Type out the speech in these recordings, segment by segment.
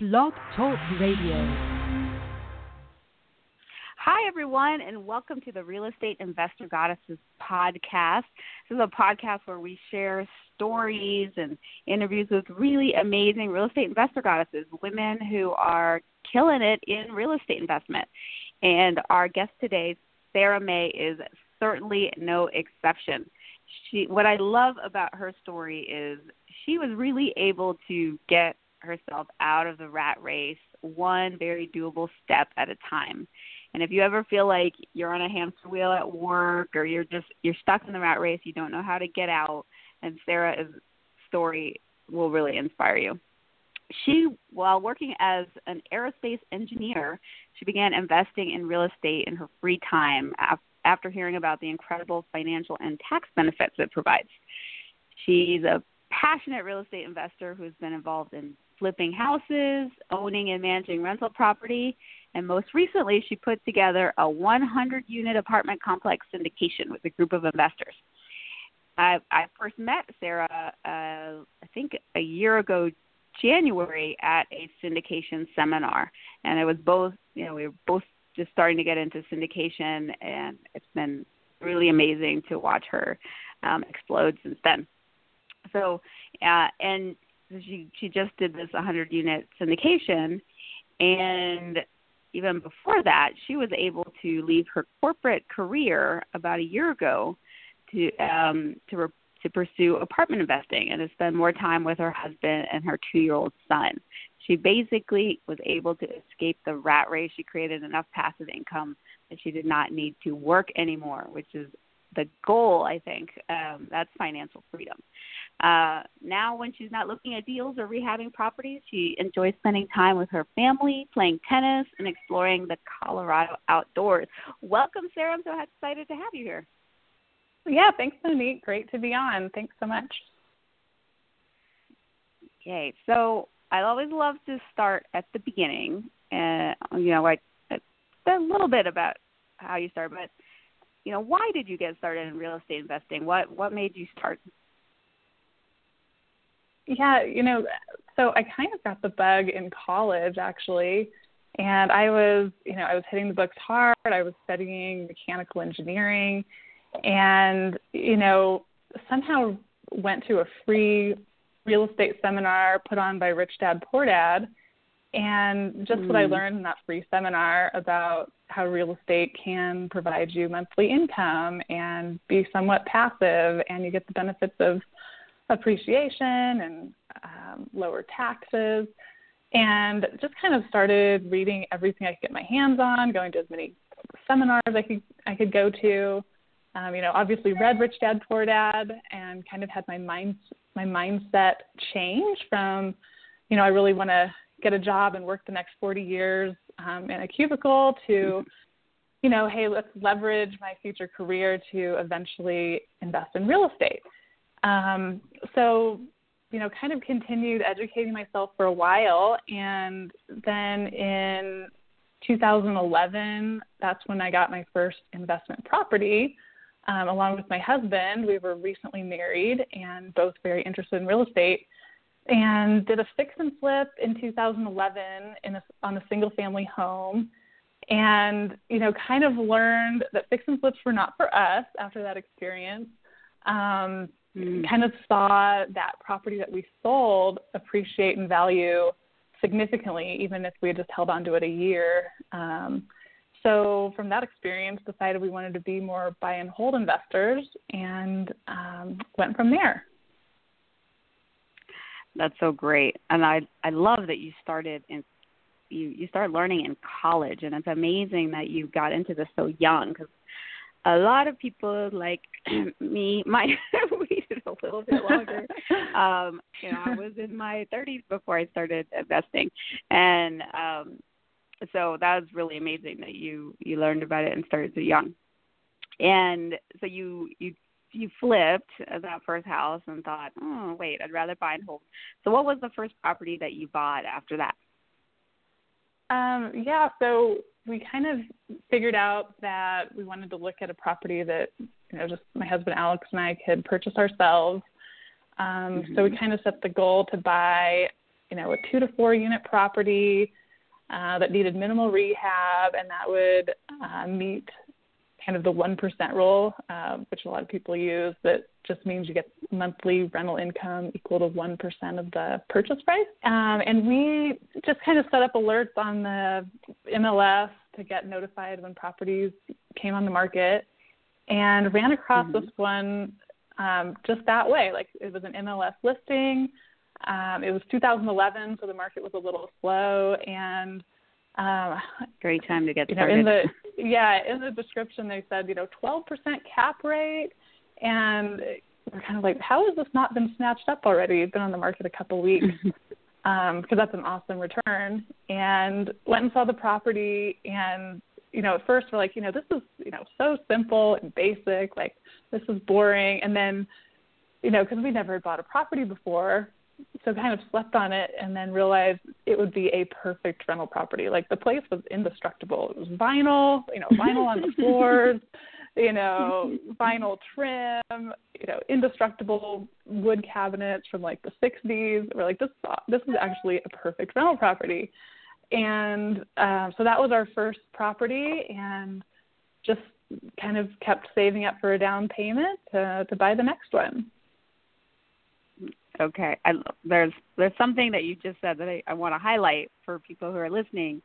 Blog Talk Radio. Hi, everyone, and welcome to the Real Estate Investor Goddesses podcast. This is a podcast where we share stories and interviews with really amazing real estate investor goddesses, women who are killing it in real estate investment. And our guest today, Sarah May, is certainly no exception. She, what I love about her story is she was really able to get herself out of the rat race one very doable step at a time. And if you ever feel like you're on a hamster wheel at work or you're just you're stuck in the rat race, you don't know how to get out, and Sarah's story will really inspire you. She, while working as an aerospace engineer, she began investing in real estate in her free time after hearing about the incredible financial and tax benefits it provides. She's a passionate real estate investor who's been involved in flipping houses, owning and managing rental property, and most recently, she put together a 100 unit apartment complex syndication with a group of investors. I, I first met Sarah, uh, I think a year ago, January, at a syndication seminar. And it was both, you know, we were both just starting to get into syndication, and it's been really amazing to watch her um, explode since then. So, uh, and she she just did this 100 unit syndication, and even before that, she was able to leave her corporate career about a year ago to um, to re- to pursue apartment investing and to spend more time with her husband and her two year old son. She basically was able to escape the rat race. She created enough passive income that she did not need to work anymore, which is the goal, I think. Um, that's financial freedom. Uh, now, when she's not looking at deals or rehabbing properties, she enjoys spending time with her family, playing tennis, and exploring the Colorado outdoors. Welcome, Sarah. I'm so excited to have you here. Yeah, thanks, Monique. Great to be on. Thanks so much. Okay, so I always love to start at the beginning. And you know, I, a little bit about how you started, but you know, why did you get started in real estate investing? What what made you start? Yeah, you know, so I kind of got the bug in college actually. And I was, you know, I was hitting the books hard. I was studying mechanical engineering and, you know, somehow went to a free real estate seminar put on by Rich Dad Poor Dad. And just mm. what I hmm. learned in that free seminar about how real estate can provide you monthly income and be somewhat passive, and you get the benefits of appreciation and um, lower taxes. And just kind of started reading everything I could get my hands on, going to as many seminars I could I could go to. Um, you know, obviously read Rich Dad Poor Dad, and kind of had my mind my mindset change from, you know, I really want to get a job and work the next 40 years um, in a cubicle to, you know, hey, let's leverage my future career to eventually invest in real estate. Um, so, you know, kind of continued educating myself for a while. And then in 2011, that's when I got my first investment property. Um, along with my husband, we were recently married and both very interested in real estate, and did a fix and flip in 2011 in a, on a single family home, and you know, kind of learned that fix and flips were not for us after that experience. Um, mm. kind of saw that property that we sold appreciate in value significantly, even if we had just held on to it a year. Um, so from that experience, decided we wanted to be more buy and hold investors, and um, went from there. That's so great, and I I love that you started in you you started learning in college, and it's amazing that you got into this so young because a lot of people like me might have waited a little bit longer. um, you know, I was in my 30s before I started investing, and um, so that was really amazing that you you learned about it and started so young. And so you you you flipped that first house and thought, oh wait, I'd rather buy and hold. So what was the first property that you bought after that? Um, yeah, so we kind of figured out that we wanted to look at a property that you know just my husband Alex and I could purchase ourselves. Um, mm-hmm. So we kind of set the goal to buy you know, a two to four unit property uh, that needed minimal rehab, and that would uh, meet kind of the 1% rule, uh, which a lot of people use, that just means you get monthly rental income equal to 1% of the purchase price. Um, and we just kind of set up alerts on the MLS to get notified when properties came on the market and ran across mm-hmm. this one um, just that way. Like it was an MLS listing. Um, it was 2011, so the market was a little slow, and um, great time to get you know, started. In the yeah, in the description they said you know 12% cap rate, and we're kind of like, how has this not been snatched up already? It's been on the market a couple weeks. um, because that's an awesome return. And went and saw the property, and you know, at first we're like, you know, this is you know so simple and basic, like this is boring. And then, you know, because we never had bought a property before, so kind of slept on it and then realized it would be a perfect rental property. Like the place was indestructible. It was vinyl, you know, vinyl on the floors, you know, vinyl trim, you know, indestructible wood cabinets from like the 60s. We're like, this this is actually a perfect rental property. And um, so that was our first property, and just kind of kept saving up for a down payment to to buy the next one. Okay, I, there's there's something that you just said that I, I want to highlight for people who are listening.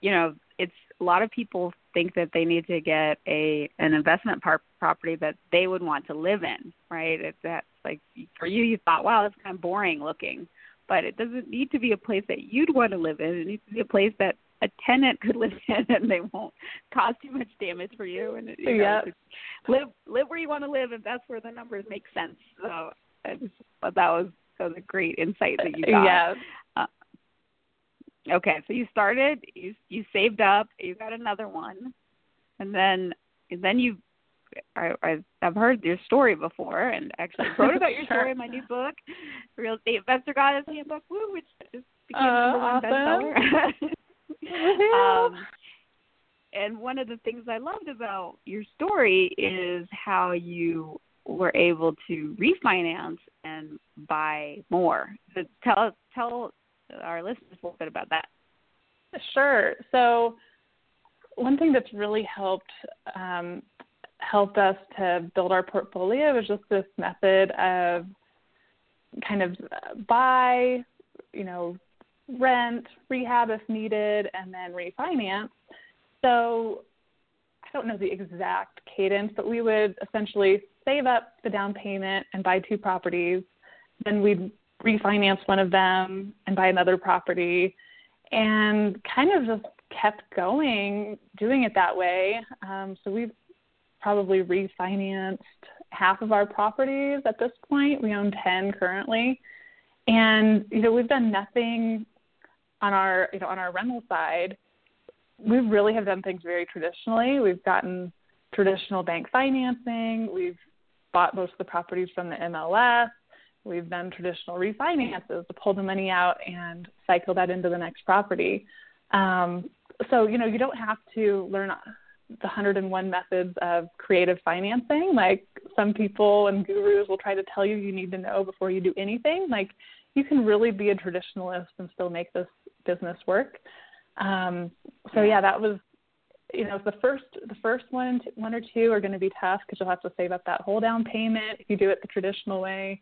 You know, it's a lot of people think that they need to get a an investment par- property that they would want to live in, right? It's that like for you, you thought, wow, that's kind of boring looking, but it doesn't need to be a place that you'd want to live in. It needs to be a place that a tenant could live in and they won't cause too much damage for you and you know, yeah. live live where you want to live and that's where the numbers make sense so I just thought that was that was a great insight that you got. Yeah. Uh, okay, so you started, you you saved up, you got another one, and then and then you. I, I I've heard your story before, and actually wrote about your story in my new book, Real Estate Investor Goddess Handbook, woo, which just became uh, number one awesome. bestseller. um, and one of the things I loved about your story is how you were able to refinance and buy more. So tell tell our listeners a little bit about that. Sure. So one thing that's really helped um, helped us to build our portfolio is just this method of kind of buy, you know, rent, rehab if needed, and then refinance. So I don't know the exact cadence, but we would essentially save up the down payment and buy two properties. Then we'd refinance one of them and buy another property and kind of just kept going doing it that way. Um, so we've probably refinanced half of our properties at this point. We own 10 currently. And, you know, we've done nothing on our, you know, on our rental side. We really have done things very traditionally. We've gotten traditional bank financing. We've bought most of the properties from the MLS. We've done traditional refinances to pull the money out and cycle that into the next property. Um, so, you know, you don't have to learn the 101 methods of creative financing. Like some people and gurus will try to tell you you need to know before you do anything. Like you can really be a traditionalist and still make this business work. Um, so yeah, that was you know the first the first one one or two are going to be tough because you'll have to save up that whole down payment. If you do it the traditional way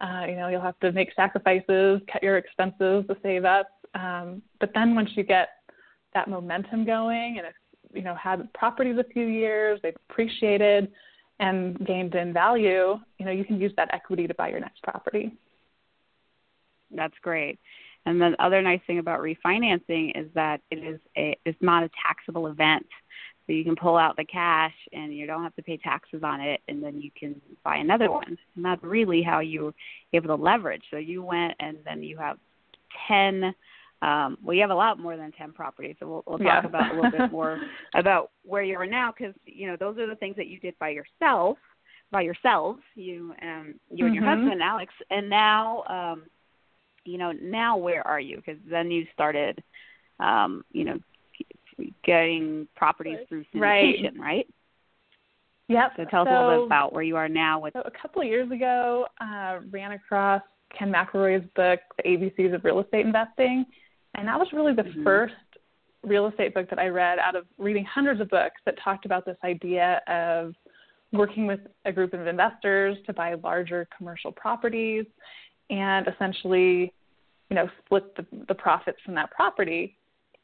uh, you know you'll have to make sacrifices cut your expenses to save up. Um, but then once you get that momentum going and if you know had properties a few years they've appreciated and gained in value you know you can use that equity to buy your next property. That's great and the other nice thing about refinancing is that it is a it's not a taxable event. So you can pull out the cash and you don't have to pay taxes on it and then you can buy another one. And that's really how you're able to leverage. So you went and then you have ten um, well, you have a lot more than 10 properties, so we'll, we'll talk yeah. about a little bit more about where you are now, because you know those are the things that you did by yourself, by yourselves, you and you mm-hmm. and your husband Alex, and now um, you know, now where are you? Because then you started, um, you know, getting properties through syndication, right? right? Yep. So tell us so, a little bit about where you are now with. So a couple of years ago, uh, ran across Ken McElroy's book, The ABCs of Real Estate Investing. And that was really the mm-hmm. first real estate book that I read out of reading hundreds of books that talked about this idea of working with a group of investors to buy larger commercial properties and essentially, you know, split the, the profits from that property.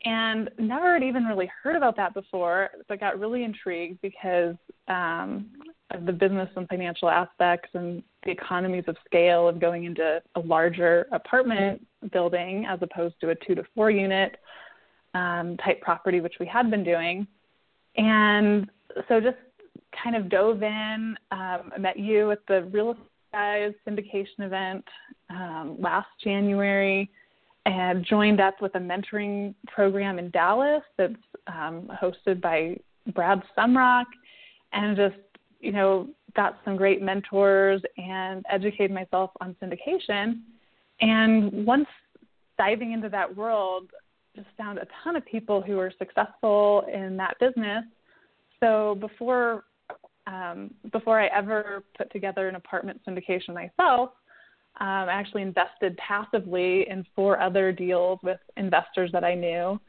And never had even really heard about that before, but got really intrigued because um, of the business and financial aspects and the economies of scale of going into a larger apartment building as opposed to a two to four unit um, type property, which we had been doing. And so just kind of dove in. Um, met you at the Real Estate Guys syndication event um, last January and joined up with a mentoring program in Dallas that's um, hosted by Brad Sumrok and just, you know, got some great mentors and educated myself on syndication. And once diving into that world, just found a ton of people who were successful in that business. So before um, before I ever put together an apartment syndication myself, um, I actually invested passively in four other deals with investors that I knew.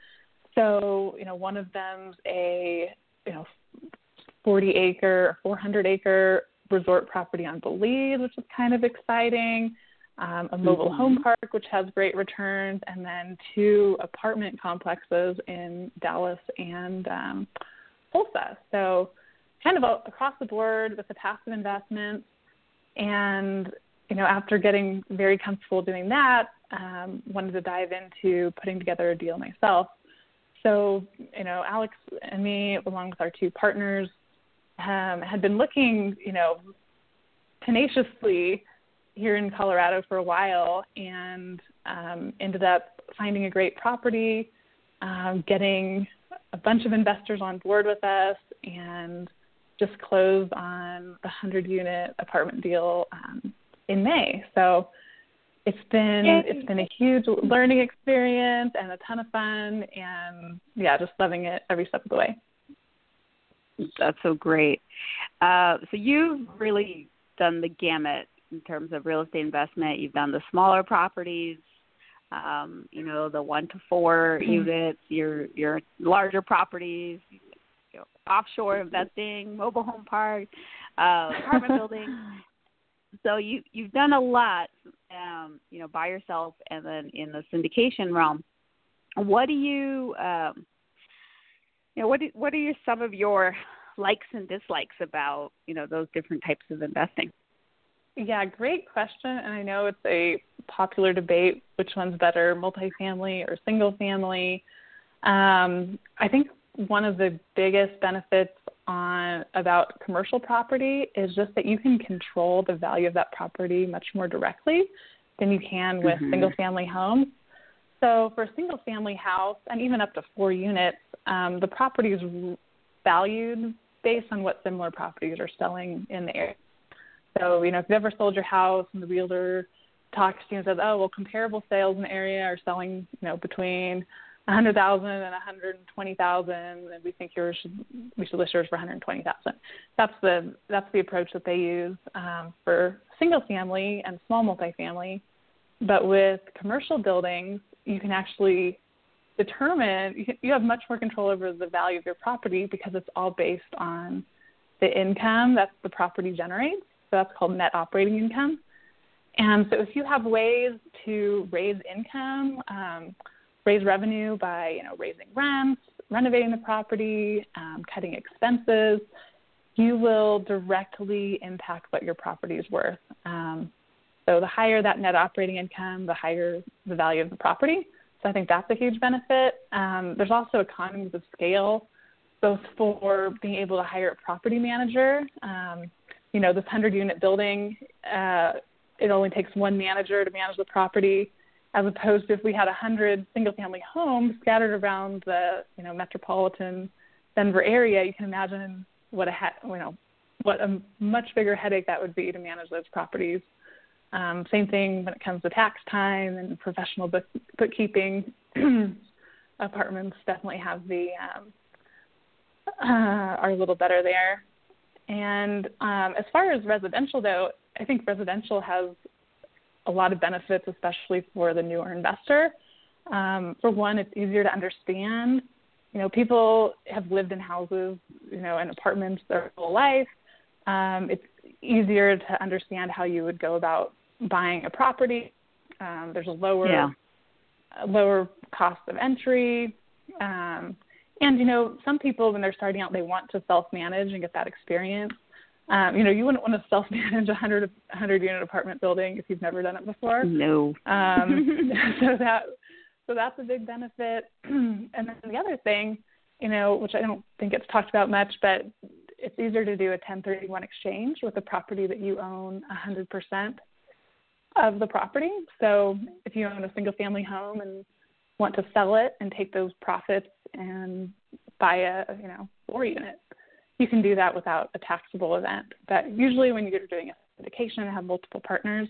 So, you know, one of them's a, you know, 40 acre, 400 acre resort property on Belize, which is kind of exciting. Um, a mobile mm-hmm. home park, which has great returns, and then two apartment complexes in Dallas and um, Tulsa. So, kind of across the board with the passive investments. And, you know, after getting very comfortable doing that, um, wanted to dive into putting together a deal myself. So, you know, Alex and me, along with our two partners, um, had been looking, you know, tenaciously here in Colorado for a while and um, ended up finding a great property, um, getting a bunch of investors on board with us, and just closed on the 100 unit apartment deal um, in May. So it's been Yay. it's been a huge learning experience and a ton of fun and yeah, just loving it every step of the way. That's so great. Uh, so you've really done the gamut in terms of real estate investment. You've done the smaller properties, um, you know, the one to 4 mm-hmm. units, your your larger properties, you know, offshore investing, mobile home park, uh, apartment buildings. So you you've done a lot, um, you know, by yourself, and then in the syndication realm. What do you, um, you know, what do, what are your, some of your likes and dislikes about you know those different types of investing? Yeah, great question. And I know it's a popular debate which one's better, multifamily or single family. Um, I think one of the biggest benefits on about commercial property is just that you can control the value of that property much more directly than you can with mm-hmm. single family homes. So for a single family house and even up to four units, um, the property is valued based on what similar properties are selling in the area. So, you know, if you've ever sold your house and the realtor talks to you and says, oh, well, comparable sales in the area are selling, you know, between 100,000 and 120,000, and we think yours should we should list yours for 120,000. That's the that's the approach that they use um, for single family and small multifamily. But with commercial buildings, you can actually determine you, you have much more control over the value of your property because it's all based on the income that the property generates. So that's called net operating income. And so if you have ways to raise income, um, raise revenue by you know raising rents, renovating the property, um, cutting expenses, you will directly impact what your property is worth. Um, so the higher that net operating income, the higher the value of the property. So I think that's a huge benefit. Um, there's also economies of scale, both for being able to hire a property manager. Um, you know, this 100 unit building, uh, it only takes one manager to manage the property, as opposed to if we had 100 single family homes scattered around the, you know, metropolitan Denver area, you can imagine what a, he- you know, what a much bigger headache that would be to manage those properties. Um, same thing when it comes to tax time and professional book, bookkeeping. Apartments definitely have the um, uh, are a little better there. And um, as far as residential, though, I think residential has a lot of benefits, especially for the newer investor. Um, for one, it's easier to understand. You know, people have lived in houses, you know, and apartments their whole life. Um, it's easier to understand how you would go about buying a property. Um, there's a lower yeah. a lower cost of entry. Um, and you know, some people when they're starting out, they want to self-manage and get that experience. Um, you know, you wouldn't want to self-manage a hundred hundred unit apartment building if you've never done it before. No. Um, so that so that's a big benefit. and then the other thing, you know, which I don't think gets talked about much, but it's easier to do a 1031 exchange with a property that you own 100% of the property. So if you own a single family home and want to sell it and take those profits and buy a, you know, four unit, you can do that without a taxable event. But usually when you're doing a syndication and have multiple partners,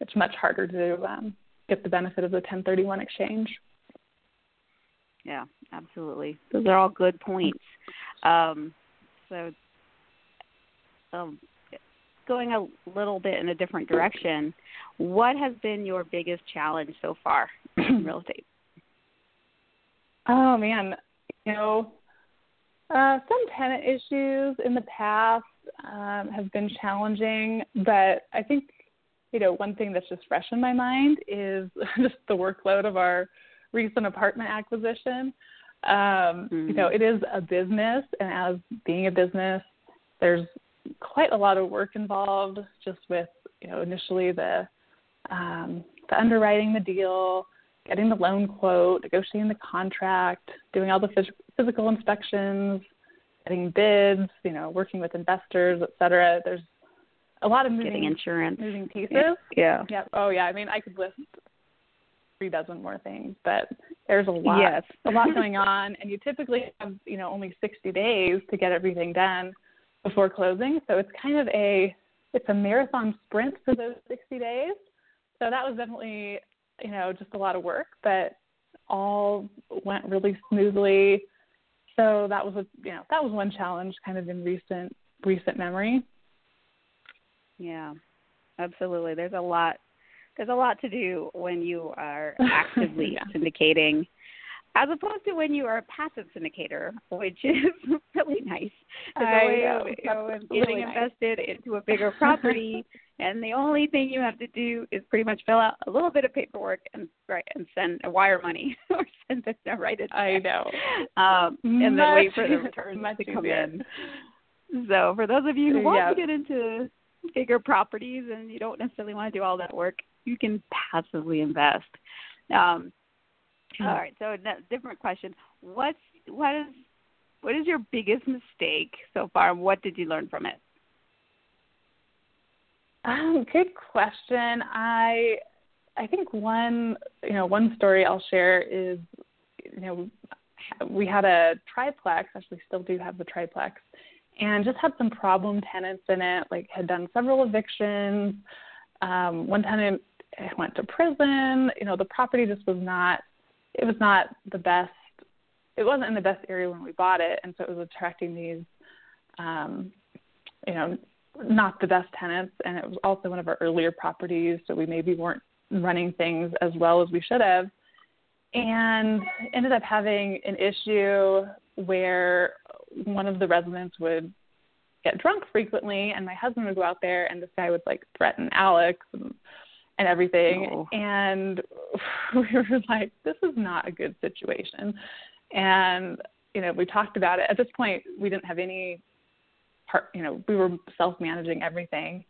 it's much harder to um, get the benefit of the 1031 exchange. Yeah, absolutely. Those are all good points. Um, so, um, going a little bit in a different direction, what has been your biggest challenge so far in real estate? Oh man, you know, uh, some tenant issues in the past um, have been challenging, but I think you know one thing that's just fresh in my mind is just the workload of our recent apartment acquisition. Um, mm-hmm. You know, it is a business, and as being a business, there's quite a lot of work involved, just with you know initially the um, the underwriting the deal, getting the loan quote, negotiating the contract, doing all the physical inspections, getting bids, you know, working with investors, et cetera. There's a lot of moving getting insurance, moving pieces. Yeah. Yeah. Oh yeah. I mean, I could list three dozen more things, but there's a lot, yes. a lot going on, and you typically have, you know, only 60 days to get everything done before closing. So it's kind of a, it's a marathon sprint for those 60 days. So that was definitely you know, just a lot of work, but all went really smoothly. So that was a you know that was one challenge kind of in recent recent memory. Yeah, absolutely. There's a lot there's a lot to do when you are actively yeah. syndicating as opposed to when you are a passive syndicator, which is really nice. I know, getting nice. invested into a bigger property, and the only thing you have to do is pretty much fill out a little bit of paperwork and right and send a wire money or send it write it. I know. Um, and much, then wait for the returns to come easier. in. So for those of you who want yeah. to get into bigger properties and you don't necessarily want to do all that work, you can passively invest. Um, all right. So a different question. What's what is what is your biggest mistake so far? What did you learn from it? Um, good question. I I think one you know one story I'll share is you know we had a triplex. Actually, still do have the triplex, and just had some problem tenants in it. Like had done several evictions. Um, one tenant went to prison. You know the property just was not it was not the best it wasn't in the best area when we bought it and so it was attracting these um you know not the best tenants and it was also one of our earlier properties so we maybe weren't running things as well as we should have and ended up having an issue where one of the residents would get drunk frequently and my husband would go out there and this guy would like threaten Alex and and everything. Oh. And we were like, this is not a good situation. And, you know, we talked about it. At this point, we didn't have any part, you know, we were self managing everything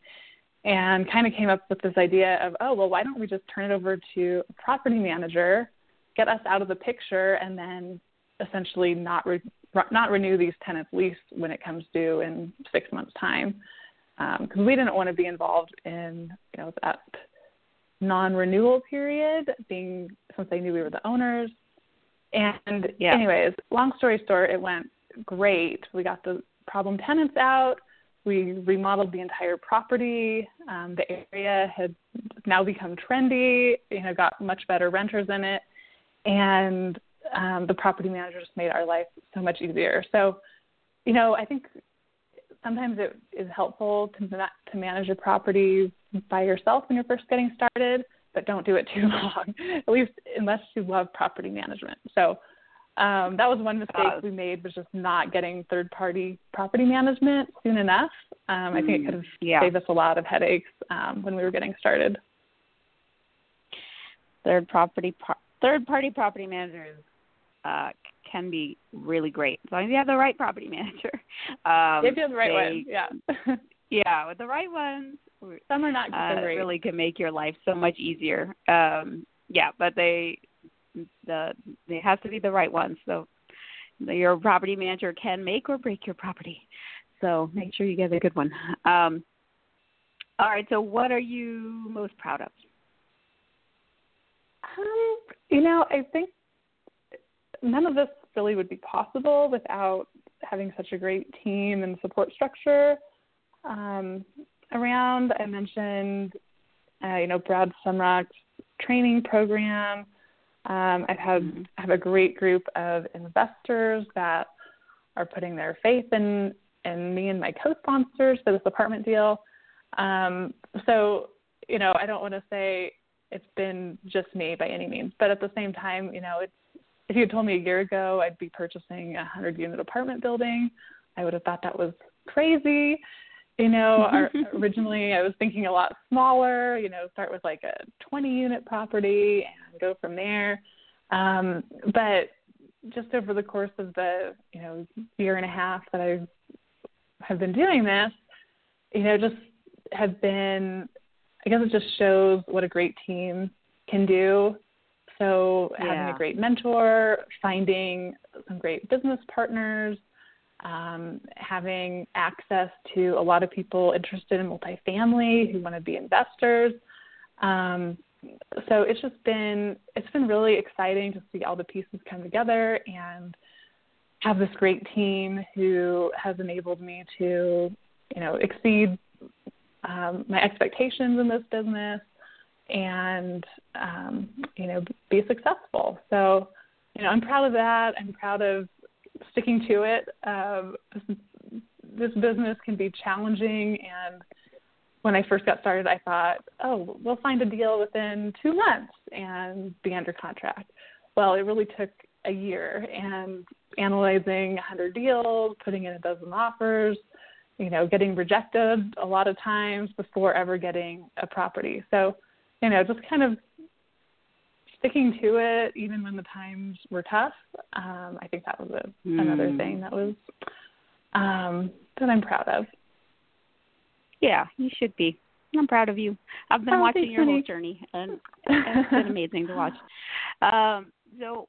and kind of came up with this idea of, oh, well, why don't we just turn it over to a property manager, get us out of the picture, and then essentially not re- not renew these tenants' lease when it comes due in six months' time, because um, we didn't want to be involved in you know that non-renewal period, being since they knew we were the owners. And yeah. anyways, long story short, it went great. We got the problem tenants out. We remodeled the entire property. Um, the area had now become trendy. You know, got much better renters in it, and um, the property manager just made our life so much easier. So, you know, I think sometimes it is helpful to to manage your property by yourself when you're first getting started. but don't do it too long. At least unless you love property management. So um, that was one mistake uh, we made was just not getting third party property management soon enough. Um, I think it could have yeah. saved us a lot of headaches um, when we were getting started. Third property third party property managers uh, can be really great as long as you have the right property manager. Um, if you have the right one, yeah. yeah, with the right ones, some are not uh, great. really can make your life so much easier. Um, yeah, but they the it has to be the right ones. So your property manager can make or break your property. So make sure you get a good one. Um, all right. So what are you most proud of? Um, you know, I think none of this really would be possible without having such a great team and support structure um, around. I mentioned, uh, you know, Brad Sumrok's training program. Um, I've had. Have a great group of investors that are putting their faith in in me and my co-sponsors for this apartment deal. Um, so you know, I don't want to say it's been just me by any means, but at the same time, you know, it's if you had told me a year ago I'd be purchasing a hundred unit apartment building, I would have thought that was crazy. You know, our, originally I was thinking a lot smaller, you know, start with like a 20 unit property and go from there. Um, but just over the course of the, you know, year and a half that I have been doing this, you know, just have been, I guess it just shows what a great team can do. So having yeah. a great mentor, finding some great business partners, um, having access to a lot of people interested in multifamily who want to be investors. Um, so it's just been it's been really exciting to see all the pieces come together and have this great team who has enabled me to you know exceed um, my expectations in this business and um, you know be successful. So you know I'm proud of that. I'm proud of sticking to it. Um, this business can be challenging, and when I first got started, I thought, oh, we'll find a deal within two months and be under contract. Well, it really took a year, and analyzing 100 deals, putting in a dozen offers, you know, getting rejected a lot of times before ever getting a property. So, you know, just kind of sticking to it even when the times were tough. Um, I think that was a, mm. another thing that was um, that I'm proud of. Yeah, you should be. I'm proud of you. I've been oh, watching your whole journey, and it's been amazing to watch. Um, so,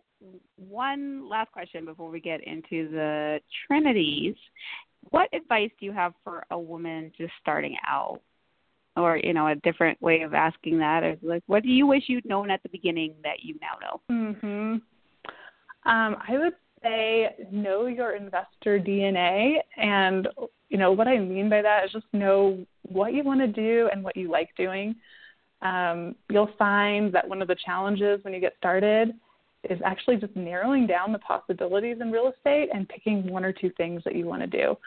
one last question before we get into the Trinities. What advice do you have for a woman just starting out or you know a different way of asking that is like what do you wish you'd known at the beginning that you now know? Mhm um i would say know your investor dna and you know what i mean by that is just know what you want to do and what you like doing. Um, you'll find that one of the challenges when you get started is actually just narrowing down the possibilities in real estate and picking one or two things that you want to do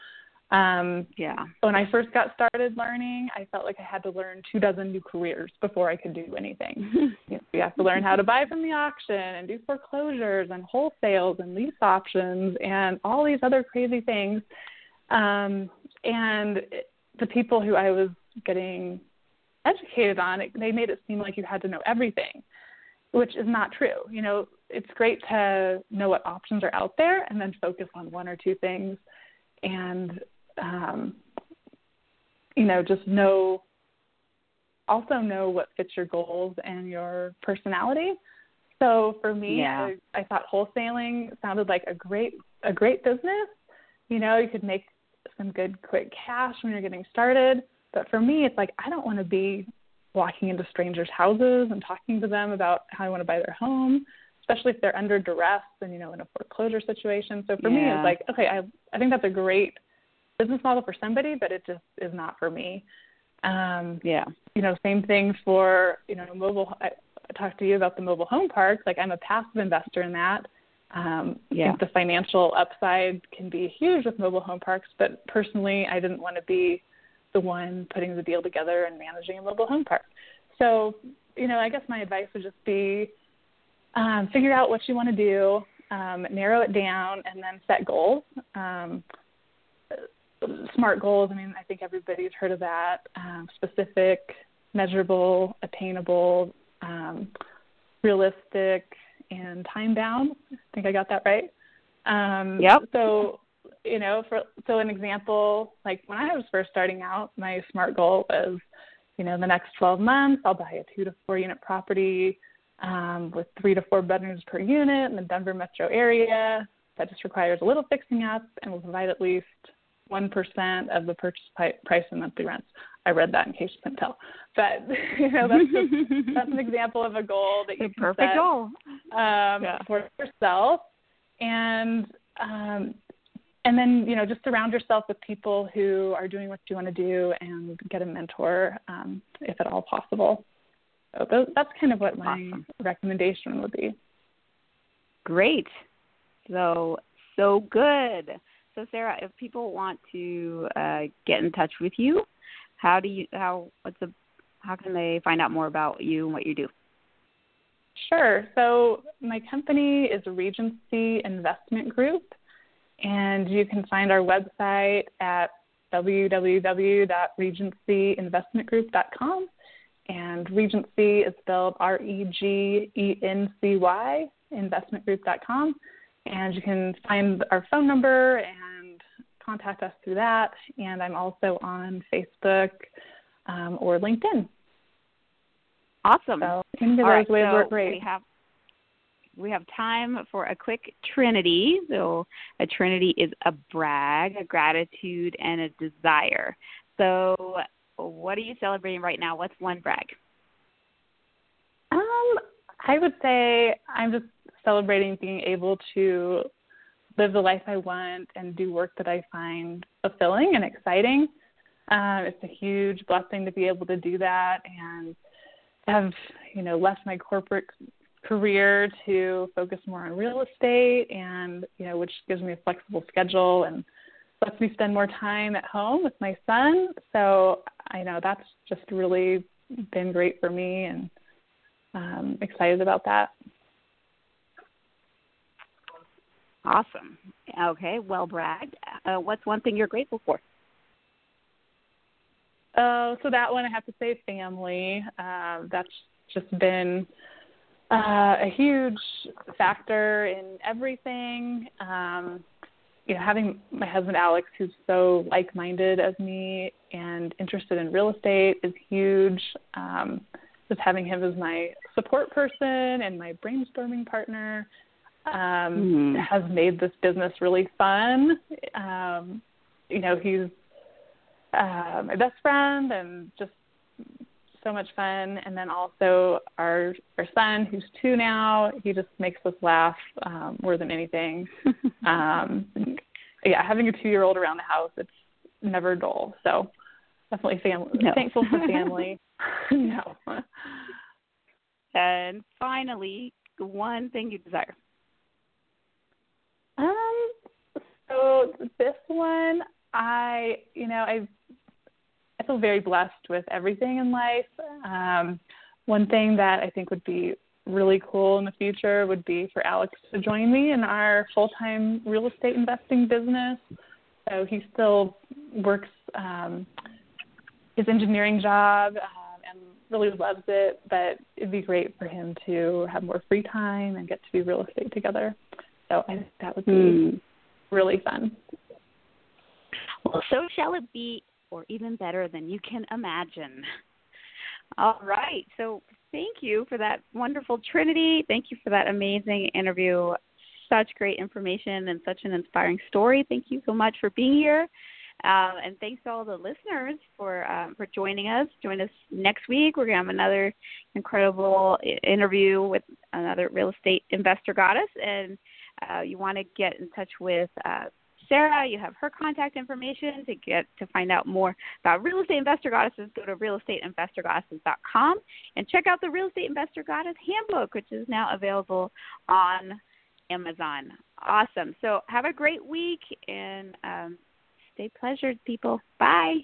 um, yeah. When I first got started learning, I felt like I had to learn two dozen new careers before I could do anything. you, know, you have to learn how to buy from the auction and do foreclosures and wholesales and lease options and all these other crazy things. Um, and the people who I was getting educated on, it, they made it seem like you had to know everything, which is not true. You know, it's great to know what options are out there and then focus on one or two things and um, you know, just know also know what fits your goals and your personality. So for me, yeah. I, I thought wholesaling sounded like a great a great business. You know, you could make some good quick cash when you're getting started. But for me, it's like I don't want to be walking into strangers' houses and talking to them about how I want to buy their home, especially if they're under duress and you know in a foreclosure situation. So for yeah. me, it's like okay, I I think that's a great business model for somebody, but it just is not for me. Um, yeah. You know, same thing for, you know, mobile. I, I talked to you about the mobile home parks. Like I'm a passive investor in that. Um, yeah. I think the financial upside can be huge with mobile home parks, but personally, I didn't want to be the one putting the deal together and managing a mobile home park. So you know, I guess my advice would just be um, figure out what you want to do, um, narrow it down, and then set goals. Um, smart goals. I mean, I think everybody's heard of that. Um, specific, measurable, attainable, um, realistic, and time bound. I think I got that right. Um, yep. So, you know, for so an example, like when I was first starting out, my smart goal was, you know, the next 12 months, I'll buy a two to four unit property um, with three to four bedrooms per unit in the Denver metro area. That just requires a little fixing up and will provide at least 1% of the purchase price and monthly rents. I read that in case you couldn't tell. But, you know, that's, just, that's an example of a goal that you the perfect set goal. um, yeah. for yourself. And, um, and then, you know, just surround yourself with people who are doing what you want to do and get a mentor um, if at all possible. So that's kind of what my awesome. recommendation would be. Great. So, so good. So, Sarah, if people want to uh, get in touch with you, how do you how what's a how can they find out more about you and what you do? Sure. So my company is Regency Investment Group, and you can find our website at www.regencyinvestmentgroup.com. And Regency is spelled R E G E N C Y, investmentgroup.com. And you can find our phone number and contact us through that. And I'm also on Facebook um, or LinkedIn. Awesome. So any of those right, ways so work great. We have we have time for a quick trinity. So a trinity is a brag, a gratitude, and a desire. So what are you celebrating right now? What's one brag? Um, I would say I'm just celebrating being able to live the life I want and do work that I find fulfilling and exciting. Um, it's a huge blessing to be able to do that and have, you know, left my corporate career to focus more on real estate and, you know, which gives me a flexible schedule and lets me spend more time at home with my son. So I know that's just really been great for me and um, excited about that. Awesome. Okay, well bragged. Uh, what's one thing you're grateful for? Uh, so that one I have to say family. Uh, that's just been uh, a huge factor in everything. Um, you know, having my husband Alex, who's so like-minded as me and interested in real estate, is huge. Um, just having him as my support person and my brainstorming partner um, mm. has made this business really fun. Um, you know, he's uh, my best friend and just so much fun. And then also our our son, who's two now, he just makes us laugh um, more than anything. um, yeah, having a two year old around the house, it's never dull. So definitely family. No. Thankful for family. no. And finally, one thing you desire. Um. So this one, I, you know, I, I feel very blessed with everything in life. Um, one thing that I think would be really cool in the future would be for Alex to join me in our full-time real estate investing business. So he still works um, his engineering job um, and really loves it, but it'd be great for him to have more free time and get to do real estate together. So I think that would be mm. Really fun. Well, so shall it be, or even better than you can imagine. All right. So thank you for that wonderful Trinity. Thank you for that amazing interview. Such great information and such an inspiring story. Thank you so much for being here. Uh, and thanks to all the listeners for um, for joining us. Join us next week. We're gonna have another incredible interview with another real estate investor goddess. And uh, you want to get in touch with uh, Sarah, you have her contact information to get to find out more about Real Estate Investor Goddesses. Go to realestateinvestorgoddesses.com and check out the Real Estate Investor Goddess Handbook, which is now available on Amazon. Awesome. So have a great week and um, stay pleasured, people. Bye.